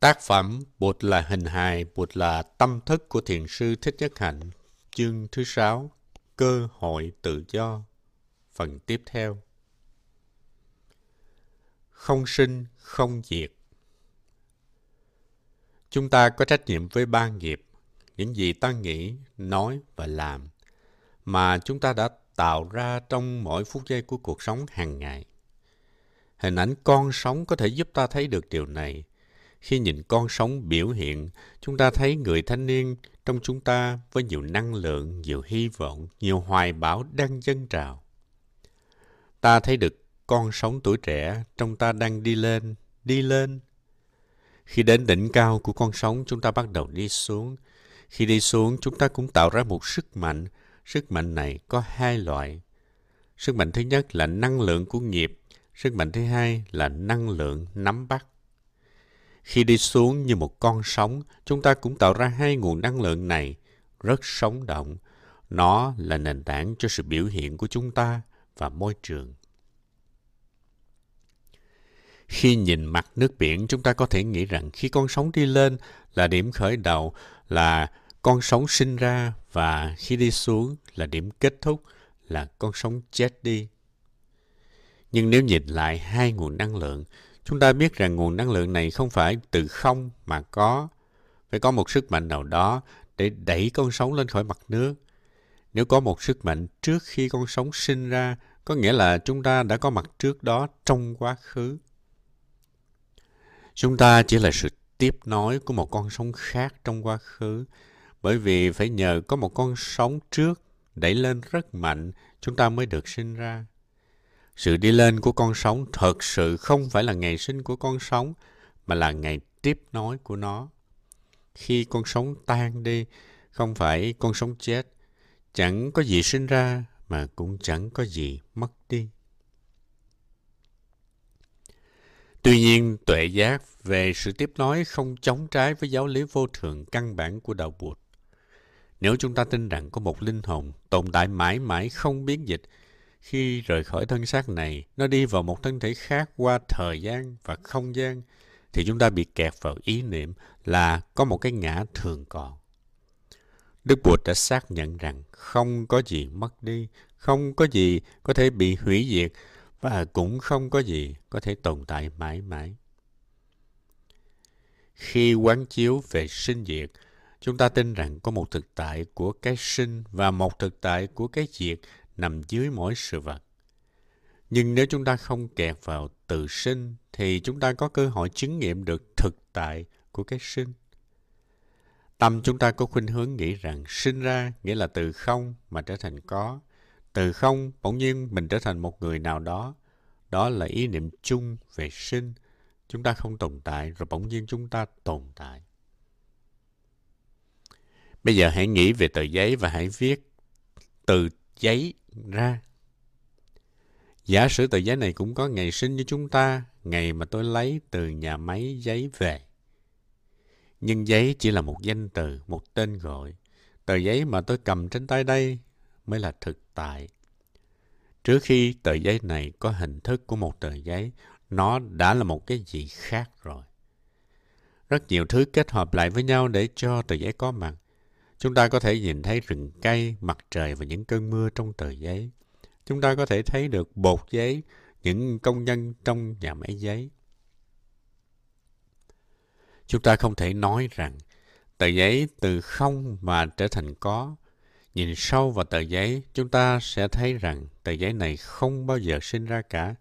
Tác phẩm Bụt là hình hài, Bụt là tâm thức của Thiền sư Thích Nhất Hạnh, chương thứ sáu, cơ hội tự do, phần tiếp theo. Không sinh, không diệt. Chúng ta có trách nhiệm với ba nghiệp, những gì ta nghĩ, nói và làm, mà chúng ta đã tạo ra trong mỗi phút giây của cuộc sống hàng ngày. Hình ảnh con sống có thể giúp ta thấy được điều này – khi nhìn con sống biểu hiện, chúng ta thấy người thanh niên trong chúng ta với nhiều năng lượng, nhiều hy vọng, nhiều hoài bão đang dâng trào. Ta thấy được con sống tuổi trẻ trong ta đang đi lên, đi lên. Khi đến đỉnh cao của con sống, chúng ta bắt đầu đi xuống. Khi đi xuống, chúng ta cũng tạo ra một sức mạnh. Sức mạnh này có hai loại. Sức mạnh thứ nhất là năng lượng của nghiệp. Sức mạnh thứ hai là năng lượng nắm bắt. Khi đi xuống như một con sóng, chúng ta cũng tạo ra hai nguồn năng lượng này, rất sống động. Nó là nền tảng cho sự biểu hiện của chúng ta và môi trường. Khi nhìn mặt nước biển, chúng ta có thể nghĩ rằng khi con sóng đi lên là điểm khởi đầu, là con sóng sinh ra và khi đi xuống là điểm kết thúc, là con sóng chết đi. Nhưng nếu nhìn lại hai nguồn năng lượng, Chúng ta biết rằng nguồn năng lượng này không phải từ không mà có. Phải có một sức mạnh nào đó để đẩy con sóng lên khỏi mặt nước. Nếu có một sức mạnh trước khi con sóng sinh ra, có nghĩa là chúng ta đã có mặt trước đó trong quá khứ. Chúng ta chỉ là sự tiếp nối của một con sóng khác trong quá khứ, bởi vì phải nhờ có một con sóng trước đẩy lên rất mạnh, chúng ta mới được sinh ra. Sự đi lên của con sóng thật sự không phải là ngày sinh của con sóng, mà là ngày tiếp nối của nó. Khi con sóng tan đi, không phải con sóng chết, chẳng có gì sinh ra mà cũng chẳng có gì mất đi. Tuy nhiên, tuệ giác về sự tiếp nối không chống trái với giáo lý vô thường căn bản của đạo Bụt. Nếu chúng ta tin rằng có một linh hồn tồn tại mãi mãi không biến dịch, khi rời khỏi thân xác này, nó đi vào một thân thể khác qua thời gian và không gian, thì chúng ta bị kẹt vào ý niệm là có một cái ngã thường còn. Đức Bụt đã xác nhận rằng không có gì mất đi, không có gì có thể bị hủy diệt và cũng không có gì có thể tồn tại mãi mãi. Khi quán chiếu về sinh diệt, chúng ta tin rằng có một thực tại của cái sinh và một thực tại của cái diệt nằm dưới mỗi sự vật. Nhưng nếu chúng ta không kẹt vào tự sinh, thì chúng ta có cơ hội chứng nghiệm được thực tại của cái sinh. Tâm chúng ta có khuynh hướng nghĩ rằng sinh ra nghĩa là từ không mà trở thành có. Từ không bỗng nhiên mình trở thành một người nào đó. Đó là ý niệm chung về sinh. Chúng ta không tồn tại rồi bỗng nhiên chúng ta tồn tại. Bây giờ hãy nghĩ về tờ giấy và hãy viết từ giấy ra. Giả sử tờ giấy này cũng có ngày sinh như chúng ta, ngày mà tôi lấy từ nhà máy giấy về. Nhưng giấy chỉ là một danh từ, một tên gọi. Tờ giấy mà tôi cầm trên tay đây mới là thực tại. Trước khi tờ giấy này có hình thức của một tờ giấy, nó đã là một cái gì khác rồi. Rất nhiều thứ kết hợp lại với nhau để cho tờ giấy có mặt. Chúng ta có thể nhìn thấy rừng cây, mặt trời và những cơn mưa trong tờ giấy. Chúng ta có thể thấy được bột giấy, những công nhân trong nhà máy giấy. Chúng ta không thể nói rằng tờ giấy từ không mà trở thành có. Nhìn sâu vào tờ giấy, chúng ta sẽ thấy rằng tờ giấy này không bao giờ sinh ra cả.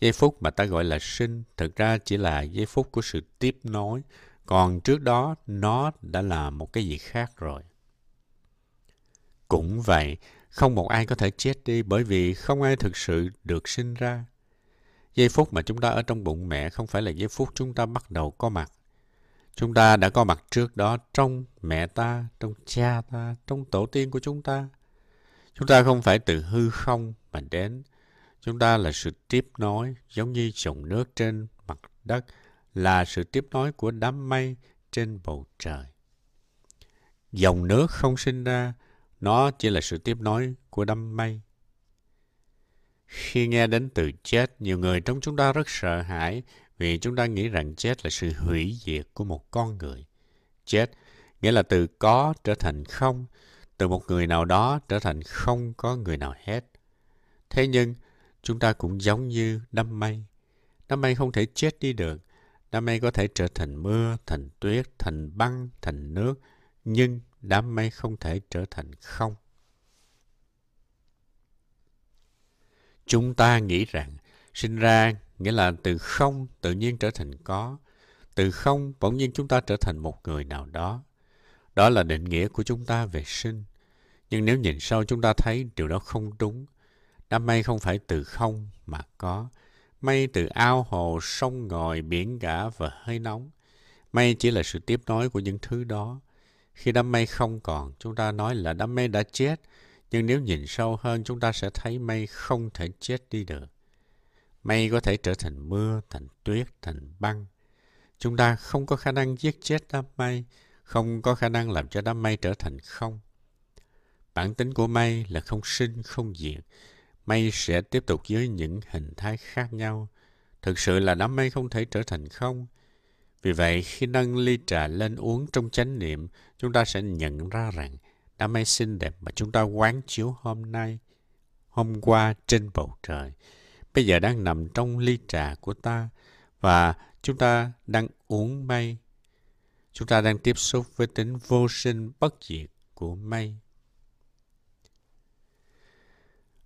Giây phút mà ta gọi là sinh, thực ra chỉ là giây phút của sự tiếp nối, còn trước đó nó đã là một cái gì khác rồi. Cũng vậy, không một ai có thể chết đi bởi vì không ai thực sự được sinh ra. Giây phút mà chúng ta ở trong bụng mẹ không phải là giây phút chúng ta bắt đầu có mặt. Chúng ta đã có mặt trước đó trong mẹ ta, trong cha ta, trong tổ tiên của chúng ta. Chúng ta không phải từ hư không mà đến. Chúng ta là sự tiếp nối giống như dòng nước trên mặt đất là sự tiếp nối của đám mây trên bầu trời. Dòng nước không sinh ra, nó chỉ là sự tiếp nối của đám mây. Khi nghe đến từ chết, nhiều người trong chúng ta rất sợ hãi vì chúng ta nghĩ rằng chết là sự hủy diệt của một con người. Chết nghĩa là từ có trở thành không, từ một người nào đó trở thành không có người nào hết. Thế nhưng, chúng ta cũng giống như đám mây. Đám mây không thể chết đi được. Đám mây có thể trở thành mưa, thành tuyết, thành băng, thành nước, nhưng đám mây không thể trở thành không. Chúng ta nghĩ rằng sinh ra nghĩa là từ không tự nhiên trở thành có. Từ không bỗng nhiên chúng ta trở thành một người nào đó. Đó là định nghĩa của chúng ta về sinh. Nhưng nếu nhìn sâu chúng ta thấy điều đó không đúng. Đám mây không phải từ không mà có. Mây từ ao hồ, sông ngòi, biển cả và hơi nóng. Mây chỉ là sự tiếp nối của những thứ đó. Khi đám mây không còn, chúng ta nói là đám mây đã chết. Nhưng nếu nhìn sâu hơn, chúng ta sẽ thấy mây không thể chết đi được. Mây có thể trở thành mưa, thành tuyết, thành băng. Chúng ta không có khả năng giết chết đám mây, không có khả năng làm cho đám mây trở thành không. Bản tính của mây là không sinh, không diệt. Mây sẽ tiếp tục với những hình thái khác nhau. Thực sự là đám mây không thể trở thành không. Vì vậy, khi nâng ly trà lên uống trong chánh niệm, chúng ta sẽ nhận ra rằng đám mây xinh đẹp mà chúng ta quán chiếu hôm nay, hôm qua trên bầu trời, bây giờ đang nằm trong ly trà của ta và chúng ta đang uống mây. Chúng ta đang tiếp xúc với tính vô sinh bất diệt của mây.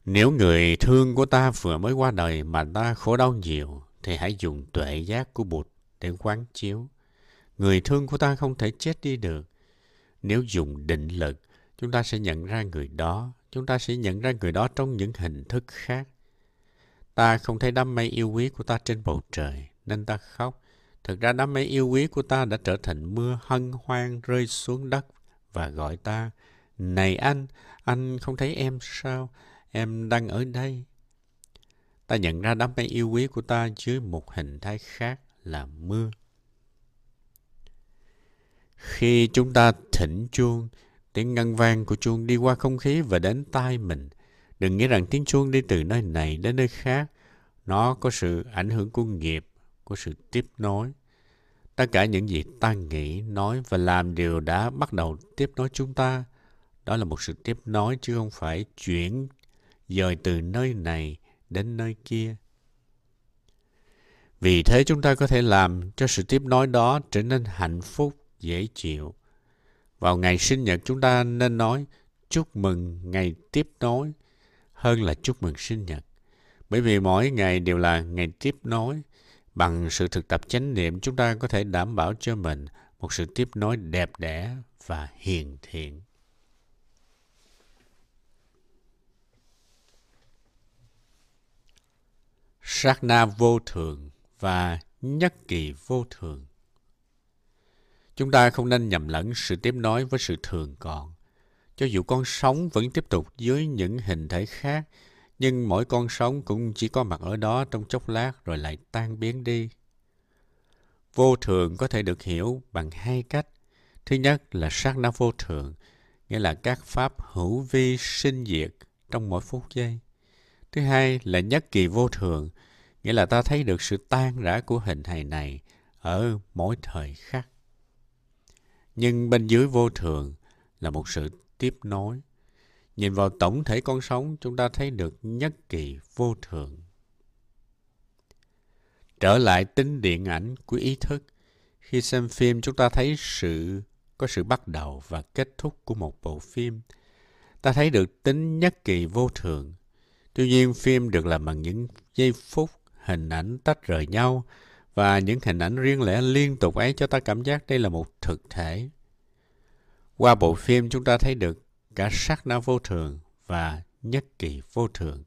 Nếu người thương của ta vừa mới qua đời mà ta khổ đau nhiều, thì hãy dùng tuệ giác của Bụt để quán chiếu. Người thương của ta không thể chết đi được. Nếu dùng định lực, chúng ta sẽ nhận ra người đó. Chúng ta sẽ nhận ra người đó trong những hình thức khác. Ta không thấy đám mây yêu quý của ta trên bầu trời, nên ta khóc. Thực ra đám mây yêu quý của ta đã trở thành mưa hân hoan rơi xuống đất và gọi ta. Này anh, anh không thấy em sao? Em đang ở đây. Ta nhận ra đám mây yêu quý của ta dưới một hình thái khác là mưa. Khi chúng ta thỉnh chuông, tiếng ngân vang của chuông đi qua không khí và đến tai mình. Đừng nghĩ rằng tiếng chuông đi từ nơi này đến nơi khác. Nó có sự ảnh hưởng của nghiệp, của sự tiếp nối. Tất cả những gì ta nghĩ, nói và làm đều đã bắt đầu tiếp nối chúng ta. Đó là một sự tiếp nối chứ không phải chuyển dời từ nơi này đến nơi kia. Vì thế chúng ta có thể làm cho sự tiếp nối đó trở nên hạnh phúc, dễ chịu. Vào ngày sinh nhật chúng ta nên nói chúc mừng ngày tiếp nối hơn là chúc mừng sinh nhật. Bởi vì mỗi ngày đều là ngày tiếp nối. Bằng sự thực tập chánh niệm chúng ta có thể đảm bảo cho mình một sự tiếp nối đẹp đẽ và hiền thiện. Sát na vô thường và nhất kỳ vô thường. Chúng ta không nên nhầm lẫn sự tiếp nối với sự thường còn. Cho dù con sống vẫn tiếp tục dưới những hình thể khác, nhưng mỗi con sống cũng chỉ có mặt ở đó trong chốc lát rồi lại tan biến đi. Vô thường có thể được hiểu bằng hai cách. Thứ nhất là sát na vô thường, nghĩa là các pháp hữu vi sinh diệt trong mỗi phút giây. Thứ hai là nhất kỳ vô thường, nghĩa là ta thấy được sự tan rã của hình hài này ở mỗi thời khắc. Nhưng bên dưới vô thường là một sự tiếp nối. Nhìn vào tổng thể con sống, chúng ta thấy được nhất kỳ vô thường. Trở lại tính điện ảnh của ý thức. Khi xem phim, chúng ta thấy sự có sự bắt đầu và kết thúc của một bộ phim. Ta thấy được tính nhất kỳ vô thường. Tuy nhiên, phim được làm bằng những giây phút, hình ảnh tách rời nhau, và những hình ảnh riêng lẻ liên tục ấy cho ta cảm giác đây là một thực thể. Qua bộ phim chúng ta thấy được cả sắc na vô thường và nhất kỳ vô thường.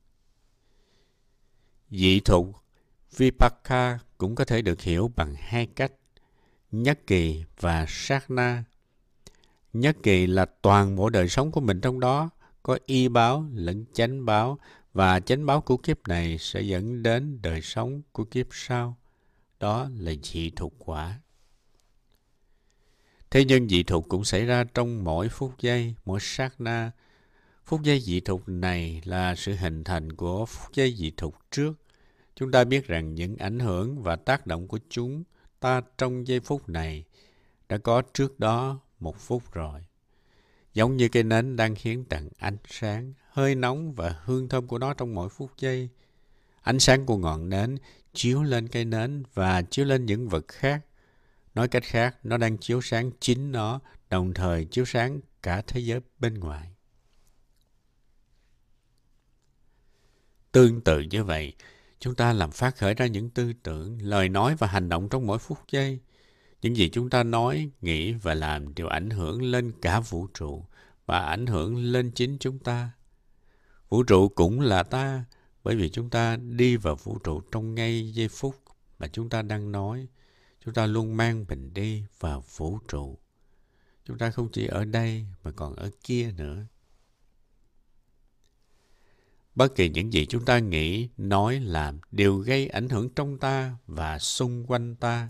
Dị thục Vipaka cũng có thể được hiểu bằng hai cách, nhất kỳ và sát na. Nhất kỳ là toàn bộ đời sống của mình trong đó, có y báo lẫn chánh báo và chánh báo của kiếp này sẽ dẫn đến đời sống của kiếp sau. Đó là dị thuộc quả. Thế nhưng dị thuộc cũng xảy ra trong mỗi phút giây, mỗi sát na. Phút giây dị thuộc này là sự hình thành của phút giây dị thuộc trước. chúng ta biết rằng những ảnh hưởng và tác động của chúng ta trong giây phút này đã có trước đó một phút rồi. Giống như cây nến đang hiến tặng ánh sáng, hơi nóng và hương thơm của nó trong mỗi phút giây. Ánh sáng của ngọn nến chiếu lên cây nến và chiếu lên những vật khác. Nói cách khác, nó đang chiếu sáng chính nó, đồng thời chiếu sáng cả thế giới bên ngoài. Tương tự như vậy, chúng ta làm phát khởi ra những tư tưởng, lời nói và hành động trong mỗi phút giây. Những gì chúng ta nói, nghĩ và làm đều ảnh hưởng lên cả vũ trụ và ảnh hưởng lên chính chúng ta. Vũ trụ cũng là ta, bởi vì chúng ta đi vào vũ trụ trong ngay giây phút mà chúng ta đang nói. Chúng ta luôn mang mình đi vào vũ trụ. Chúng ta không chỉ ở đây mà còn ở kia nữa. Bất kỳ những gì chúng ta nghĩ, nói, làm đều gây ảnh hưởng trong ta và xung quanh ta.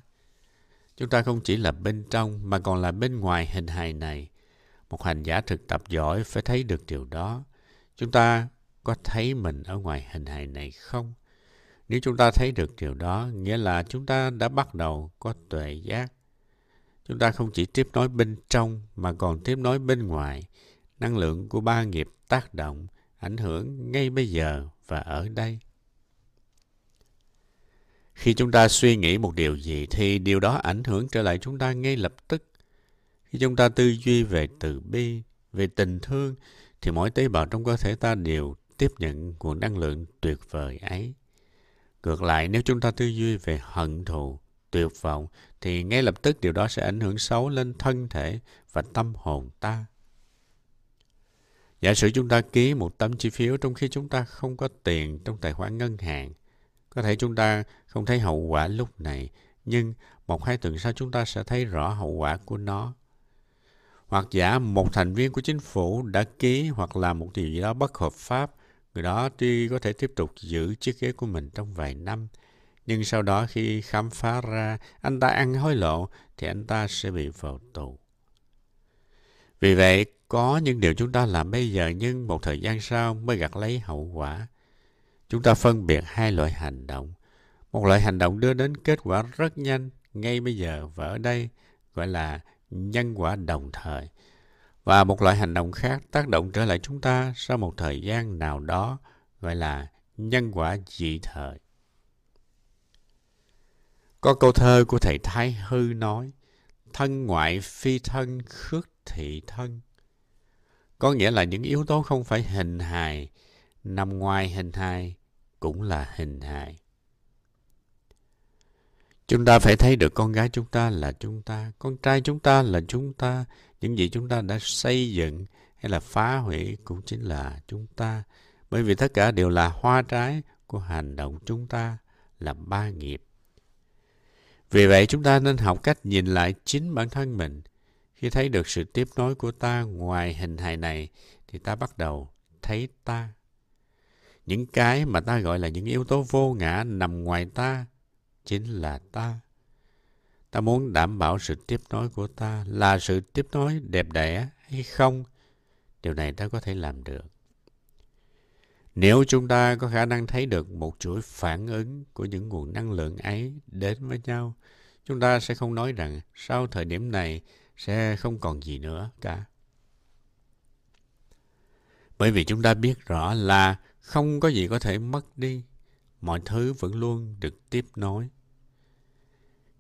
Chúng ta không chỉ là bên trong mà còn là bên ngoài hình hài này. Một hành giả thực tập giỏi phải thấy được điều đó. Chúng ta có thấy mình ở ngoài hình hài này không? Nếu chúng ta thấy được điều đó, nghĩa là chúng ta đã bắt đầu có tuệ giác. Chúng ta không chỉ tiếp nối bên trong mà còn tiếp nối bên ngoài. Năng lượng của ba nghiệp tác động, ảnh hưởng ngay bây giờ và ở đây. Khi chúng ta suy nghĩ một điều gì thì điều đó ảnh hưởng trở lại chúng ta ngay lập tức. Khi chúng ta tư duy về từ bi, về tình thương, thì mỗi tế bào trong cơ thể ta đều tiếp nhận nguồn năng lượng tuyệt vời ấy. Ngược lại, nếu chúng ta tư duy về hận thù, tuyệt vọng, thì ngay lập tức điều đó sẽ ảnh hưởng xấu lên thân thể và tâm hồn ta. Giả sử chúng ta ký một tấm chi phiếu trong khi chúng ta không có tiền trong tài khoản ngân hàng. Có thể chúng ta không thấy hậu quả lúc này, nhưng một hai tuần sau chúng ta sẽ thấy rõ hậu quả của nó. Hoặc giả một thành viên của chính phủ đã ký hoặc làm một điều gì đó bất hợp pháp, người đó tuy có thể tiếp tục giữ chiếc ghế của mình trong vài năm, nhưng sau đó khi khám phá ra anh ta ăn hối lộ thì anh ta sẽ bị vào tù. Vì vậy, có những điều chúng ta làm bây giờ nhưng một thời gian sau mới gặt lấy hậu quả. Chúng ta phân biệt hai loại hành động. Một loại hành động đưa đến kết quả rất nhanh, ngay bây giờ và ở đây, gọi là nhân quả đồng thời. Và một loại hành động khác tác động trở lại chúng ta sau một thời gian nào đó, gọi là nhân quả dị thời. Có câu thơ của thầy Thái Hư nói, thân ngoại phi thân khước thị thân. Có nghĩa là những yếu tố không phải hình hài, nằm ngoài hình hài cũng là hình hài. Chúng ta phải thấy được con gái chúng ta là chúng ta, con trai chúng ta là chúng ta, những gì chúng ta đã xây dựng hay là phá hủy cũng chính là chúng ta. Bởi vì tất cả đều là hoa trái của hành động chúng ta là ba nghiệp. Vì vậy chúng ta nên học cách nhìn lại chính bản thân mình. Khi thấy được sự tiếp nối của ta ngoài hình hài này thì ta bắt đầu thấy ta. Những cái mà ta gọi là những yếu tố vô ngã nằm ngoài ta chính là ta. Ta muốn đảm bảo sự tiếp nối của ta là sự tiếp nối đẹp đẽ hay không? Điều này ta có thể làm được. Nếu chúng ta có khả năng thấy được một chuỗi phản ứng của những nguồn năng lượng ấy đến với nhau, chúng ta sẽ không nói rằng sau thời điểm này sẽ không còn gì nữa cả. Bởi vì chúng ta biết rõ là không có gì có thể mất đi, mọi thứ vẫn luôn được tiếp nối.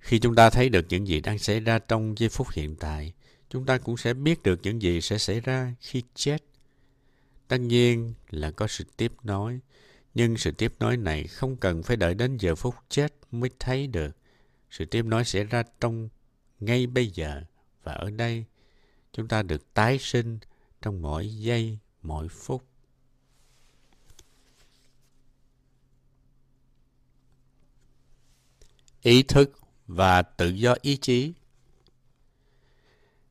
Khi chúng ta thấy được những gì đang xảy ra trong giây phút hiện tại, chúng ta cũng sẽ biết được những gì sẽ xảy ra khi chết. Tất nhiên là có sự tiếp nối, nhưng sự tiếp nối này không cần phải đợi đến giờ phút chết mới thấy được. Sự tiếp nối xảy ra trong ngay bây giờ và ở đây. Chúng ta được tái sinh trong mỗi giây, mỗi phút. Ý thức và tự do ý chí.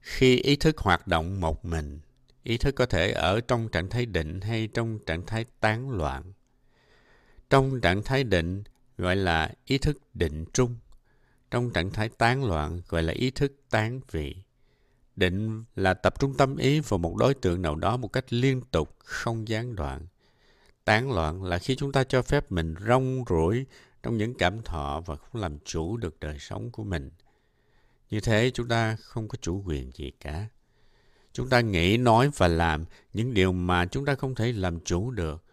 Khi ý thức hoạt động một mình, ý thức có thể ở trong trạng thái định hay trong trạng thái tán loạn. Trong trạng thái định gọi là ý thức định trung. Trong trạng thái tán loạn gọi là ý thức tán vị. Định là tập trung tâm ý vào một đối tượng nào đó một cách liên tục, không gián đoạn. tán loạn là khi chúng ta cho phép mình rong ruổi trong những cảm thọ và không làm chủ được đời sống của mình. Như thế chúng ta không có chủ quyền gì cả. Chúng ta nghĩ, nói và làm những điều mà chúng ta không thể làm chủ được.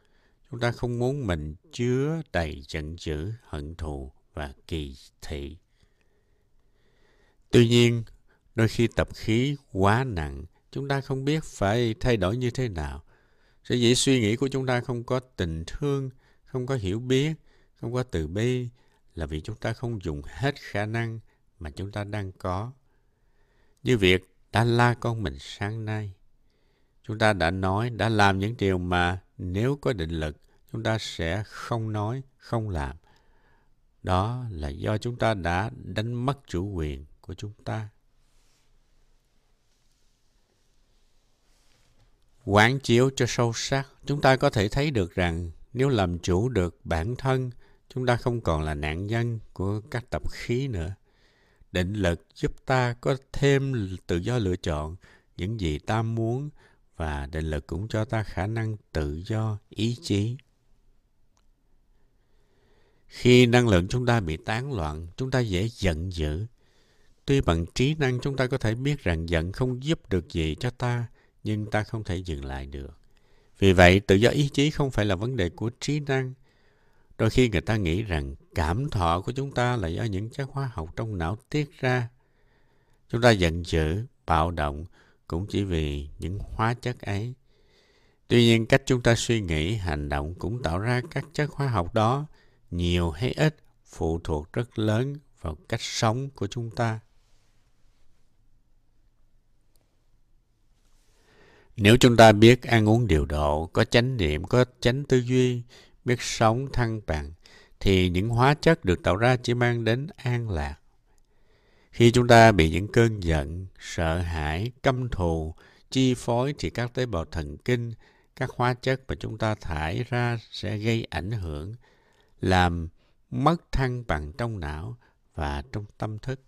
Chúng ta không muốn mình chứa đầy giận dữ, hận thù và kỳ thị. Tuy nhiên, đôi khi tập khí quá nặng, chúng ta không biết phải thay đổi như thế nào. Sở dĩ suy nghĩ của chúng ta không có tình thương, không có hiểu biết, không có từ bi là vì chúng ta không dùng hết khả năng mà chúng ta đang có. Như việc đã la con mình sáng nay. Chúng ta đã nói, đã làm những điều mà nếu có định lực, chúng ta sẽ không nói, không làm. Đó là do chúng ta đã đánh mất chủ quyền của chúng ta. Quán chiếu cho sâu sắc, chúng ta có thể thấy được rằng nếu làm chủ được bản thân, chúng ta không còn là nạn nhân của các tập khí nữa. Định lực giúp ta có thêm tự do lựa chọn những gì ta muốn và định lực cũng cho ta khả năng tự do ý chí. Khi năng lượng chúng ta bị tán loạn, chúng ta dễ giận dữ. Tuy bằng trí năng chúng ta có thể biết rằng giận không giúp được gì cho ta, nhưng ta không thể dừng lại được. Vì vậy, tự do ý chí không phải là vấn đề của trí năng. Đôi khi người ta nghĩ rằng cảm thọ của chúng ta là do những chất hóa học trong não tiết ra. Chúng ta giận dữ, bạo động cũng chỉ vì những hóa chất ấy. Tuy nhiên, cách chúng ta suy nghĩ, hành động cũng tạo ra các chất hóa học đó, nhiều hay ít, phụ thuộc rất lớn vào cách sống của chúng ta. Nếu chúng ta biết ăn uống điều độ, có chánh niệm, có chánh tư duy, biết sống thăng bằng, thì những hóa chất được tạo ra chỉ mang đến an lạc. Khi chúng ta bị những cơn giận, sợ hãi, căm thù, chi phối thì các tế bào thần kinh, các hóa chất mà chúng ta thải ra sẽ gây ảnh hưởng, làm mất thăng bằng trong não và trong tâm thức.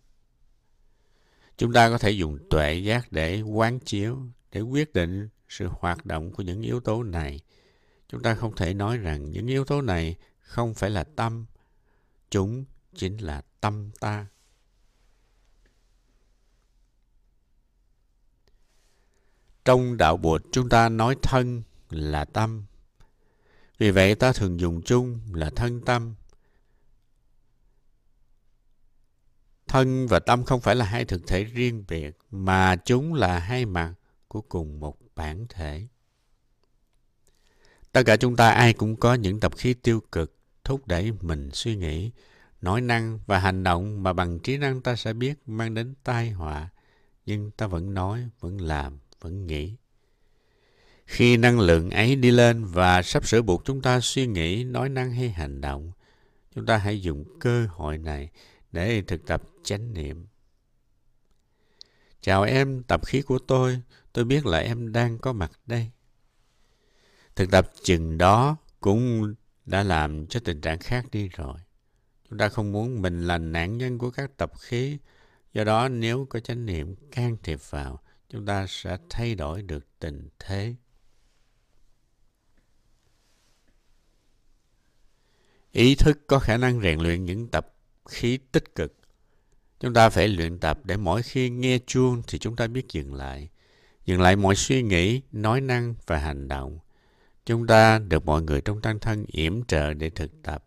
Chúng ta có thể dùng tuệ giác để quán chiếu, để quyết định sự hoạt động của những yếu tố này. Chúng ta không thể nói rằng những yếu tố này không phải là tâm, chúng chính là tâm ta. Trong đạo Bụt chúng ta nói thân là tâm. Vì vậy ta thường dùng chung là thân tâm. Thân và tâm không phải là hai thực thể riêng biệt, mà chúng là hai mặt của cùng một bản thể. Tất cả chúng ta ai cũng có những tập khí tiêu cực thúc đẩy mình suy nghĩ, nói năng và hành động mà bằng trí năng ta sẽ biết mang đến tai họa, nhưng ta vẫn nói, vẫn làm, vẫn nghĩ. Khi năng lượng ấy đi lên và sắp sửa buộc chúng ta suy nghĩ, nói năng hay hành động, chúng ta hãy dùng cơ hội này để thực tập chánh niệm. Chào em, tập khí của tôi, tôi biết là em đang có mặt đây. Thực tập chừng đó cũng đã làm cho tình trạng khác đi rồi. Chúng ta không muốn mình là nạn nhân của các tập khí. Do đó nếu có chánh niệm can thiệp vào, chúng ta sẽ thay đổi được tình thế. Ý thức có khả năng rèn luyện những tập khí tích cực. Chúng ta phải luyện tập để mỗi khi nghe chuông thì chúng ta biết dừng lại. Dừng lại mọi suy nghĩ, nói năng và hành động. Chúng ta được mọi người trong tăng thân yểm trợ để thực tập.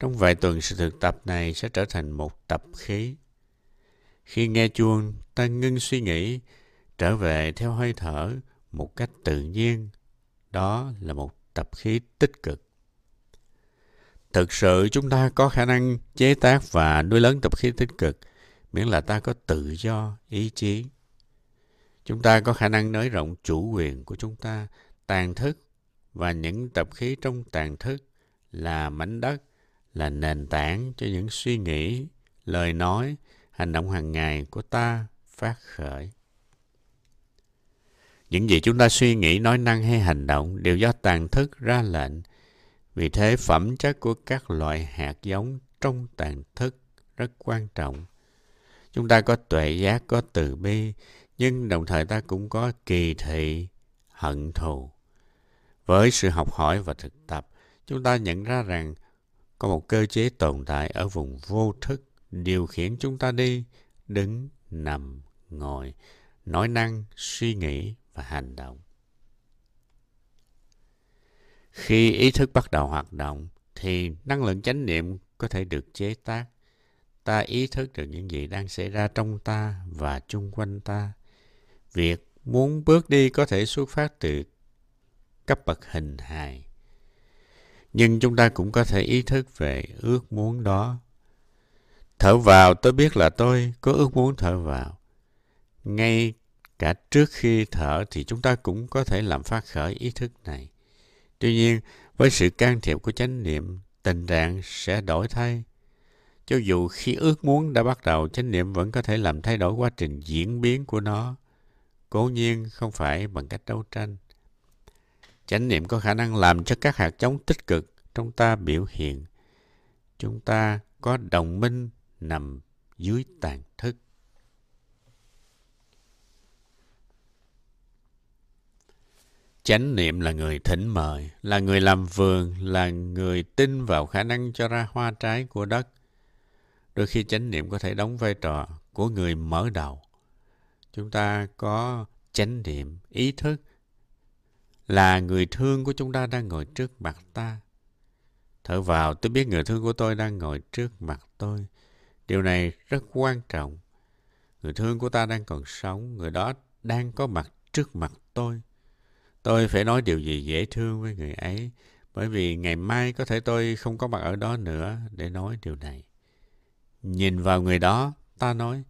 Trong vài tuần sự thực tập này sẽ trở thành một tập khí. Khi nghe chuông, ta ngưng suy nghĩ, trở về theo hơi thở một cách tự nhiên. Đó là một tập khí tích cực. Thực sự chúng ta có khả năng chế tác và nuôi lớn tập khí tích cực, miễn là ta có tự do, ý chí. Chúng ta có khả năng nới rộng chủ quyền của chúng ta, tàn thức và những tập khí trong tàn thức là mảnh đất, là nền tảng cho những suy nghĩ, lời nói, hành động hàng ngày của ta phát khởi. Những gì chúng ta suy nghĩ, nói năng hay hành động đều do tàn thức ra lệnh. Vì thế phẩm chất của các loại hạt giống trong tàn thức rất quan trọng. Chúng ta có tuệ giác, có từ bi, nhưng đồng thời ta cũng có kỳ thị, hận thù. Với sự học hỏi và thực tập, chúng ta nhận ra rằng có một cơ chế tồn tại ở vùng vô thức điều khiển chúng ta đi, đứng, nằm, ngồi, nói năng, suy nghĩ và hành động. Khi ý thức bắt đầu hoạt động, thì năng lượng chánh niệm có thể được chế tác. Ta ý thức được những gì đang xảy ra trong ta và chung quanh ta. Việc muốn bước đi có thể xuất phát từ cấp bậc hình hài. Nhưng chúng ta cũng có thể ý thức về ước muốn đó. Thở vào tôi biết là tôi có ước muốn thở vào. Ngay cả trước khi thở thì chúng ta cũng có thể làm phát khởi ý thức này. Tuy nhiên, với sự can thiệp của chánh niệm, tình trạng sẽ đổi thay. Cho dù khi ước muốn đã bắt đầu, chánh niệm vẫn có thể làm thay đổi quá trình diễn biến của nó. Cố nhiên không phải bằng cách đấu tranh. Chánh niệm có khả năng làm cho các hạt giống tích cực trong ta biểu hiện. Chúng ta có đồng minh nằm dưới tàn thức. Chánh niệm là người thỉnh mời, là người làm vườn, là người tin vào khả năng cho ra hoa trái của đất. Đôi khi chánh niệm có thể đóng vai trò của người mở đầu. Chúng ta có chánh niệm, ý thức là người thương của chúng ta đang ngồi trước mặt ta. Thở vào, tôi biết người thương của tôi đang ngồi trước mặt tôi. Điều này rất quan trọng. Người thương của ta đang còn sống, người đó đang có mặt trước mặt tôi. Tôi phải nói điều gì dễ thương với người ấy, bởi vì ngày mai có thể tôi không có mặt ở đó nữa để nói điều này. Nhìn vào người đó, ta nói,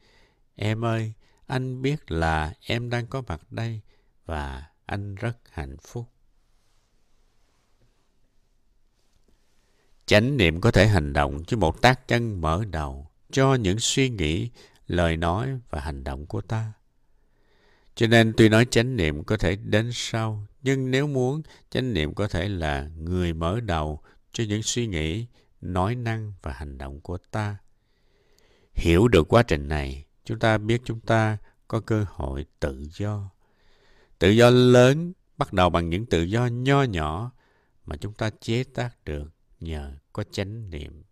em ơi, anh biết là em đang có mặt đây và anh rất hạnh phúc. Chánh niệm có thể hành động chứ một tác chân mở đầu cho những suy nghĩ, lời nói và hành động của ta. Cho nên tuy nói chánh niệm có thể đến sau, nhưng nếu muốn, chánh niệm có thể là người mở đầu cho những suy nghĩ, nói năng và hành động của ta. Hiểu được quá trình này, chúng ta biết chúng ta có cơ hội tự do. Tự do lớn bắt đầu bằng những tự do nho nhỏ mà chúng ta chế tác được nhờ có chánh niệm.